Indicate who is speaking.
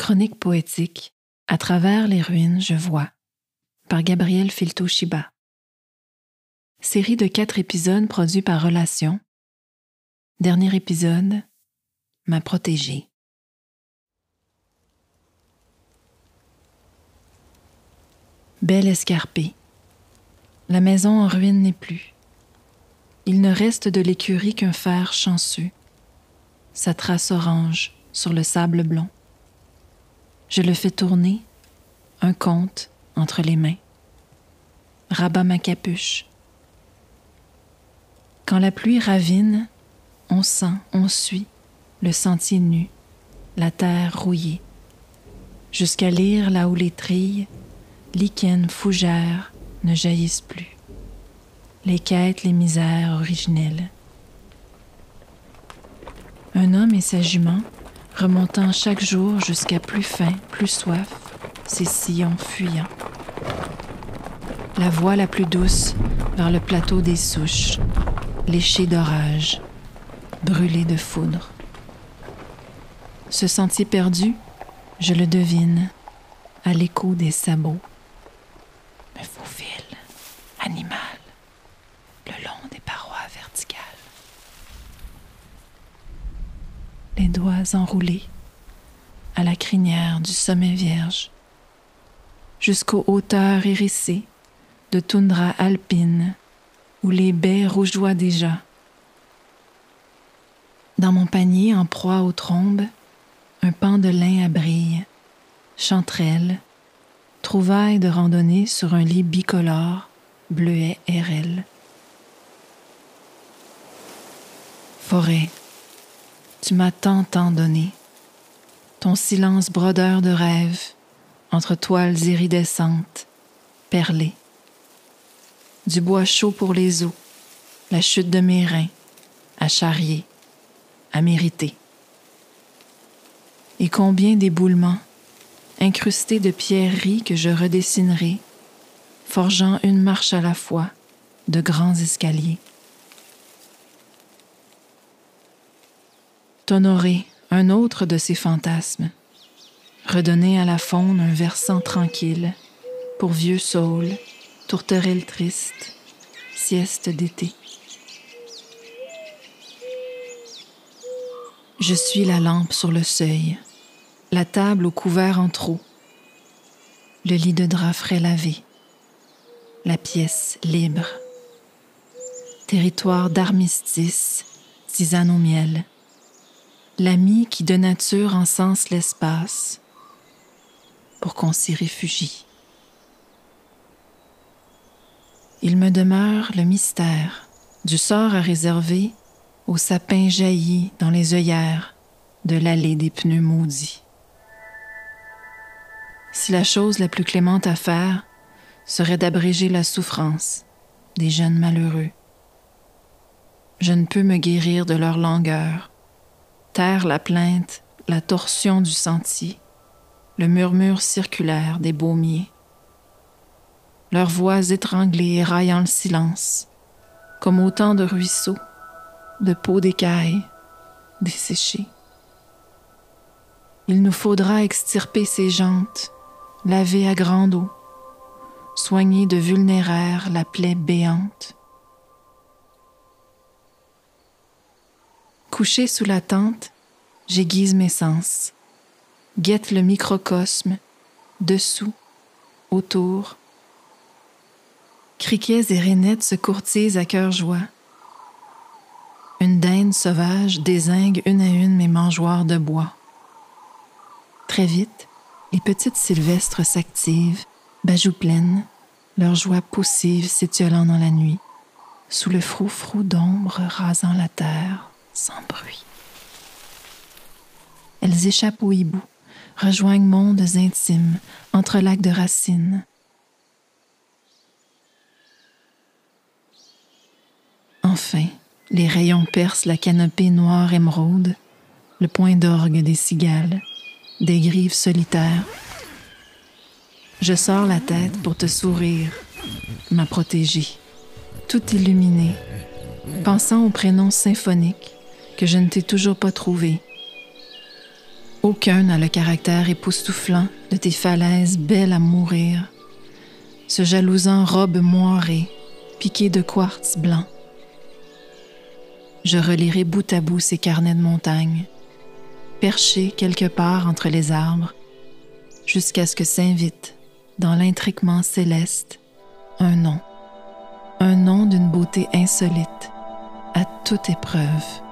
Speaker 1: Chronique poétique À travers les ruines, je vois par Gabriel Filto-Shiba. Série de quatre épisodes produits par Relation. Dernier épisode Ma protégée. Belle escarpée. La maison en ruine n'est plus. Il ne reste de l'écurie qu'un fer chanceux, sa trace orange sur le sable blond. Je le fais tourner, un conte entre les mains. Rabat ma capuche. Quand la pluie ravine, on sent, on suit le sentier nu, la terre rouillée, jusqu'à lire là où les trilles, lichens, fougères ne jaillissent plus. Les quêtes, les misères originelles. Un homme et sa jument remontant chaque jour jusqu'à plus faim, plus soif, ses sillons fuyants. La voie la plus douce vers le plateau des souches, léché d'orage, brûlé de foudre. Ce sentier perdu, je le devine, à l'écho des sabots. Doigts enroulés à la crinière du sommet vierge, jusqu'aux hauteurs hérissées de toundra alpine où les baies rougeoient déjà. Dans mon panier en proie aux trombes, un pan de lin à brille, chanterelle, trouvailles de randonnée sur un lit bicolore, bleuet RL. Forêt, tu m'as tant, tant donné. Ton silence brodeur de rêves, entre toiles iridescentes, perlées. Du bois chaud pour les os, la chute de mes reins, à charrier, à mériter. Et combien d'éboulements, incrustés de pierreries que je redessinerai, forgeant une marche à la fois de grands escaliers. Honorer un autre de ces fantasmes, redonner à la faune un versant tranquille pour vieux saules, tourterelles tristes, sieste d'été. Je suis la lampe sur le seuil, la table au couvert en trop, le lit de drap frais lavé, la pièce libre, territoire d'armistice, tisane au miel, l'ami qui de nature encense l'espace pour qu'on s'y réfugie. Il me demeure le mystère du sort à réserver aux sapins jaillis dans les œillères de l'allée des pneus maudits. Si la chose la plus clémente à faire serait d'abréger la souffrance des jeunes malheureux, je ne peux me guérir de leur langueur taire la plainte, la torsion du sentier, le murmure circulaire des baumiers. Leurs voix étranglées éraillant le silence, comme autant de ruisseaux, de peaux d'écailles desséchées. Il nous faudra extirper ces jantes, laver à grande eau, soigner de vulnéraire la plaie béante Couché sous la tente, j'aiguise mes sens, guette le microcosme, dessous, autour. Criquets et rainettes se courtisent à cœur joie. Une dinde sauvage désingue une à une mes mangeoires de bois. Très vite, les petites sylvestres s'activent, bajoux pleines, leur joie poussive s'étiolant dans la nuit, sous le frou-frou d'ombre rasant la terre sans bruit. Elles échappent au hibou, rejoignent mondes intimes, entre lacs de racines. Enfin, les rayons percent la canopée noire émeraude, le point d'orgue des cigales, des grives solitaires. Je sors la tête pour te sourire, ma protégée, tout illuminée, pensant au prénom symphonique que je ne t'ai toujours pas trouvé. Aucun n'a le caractère époustouflant de tes falaises belles à mourir, se jalousant robe moirée, piquée de quartz blanc. Je relirai bout à bout ces carnets de montagne, perchés quelque part entre les arbres, jusqu'à ce que s'invite, dans l'intriquement céleste, un nom, un nom d'une beauté insolite, à toute épreuve.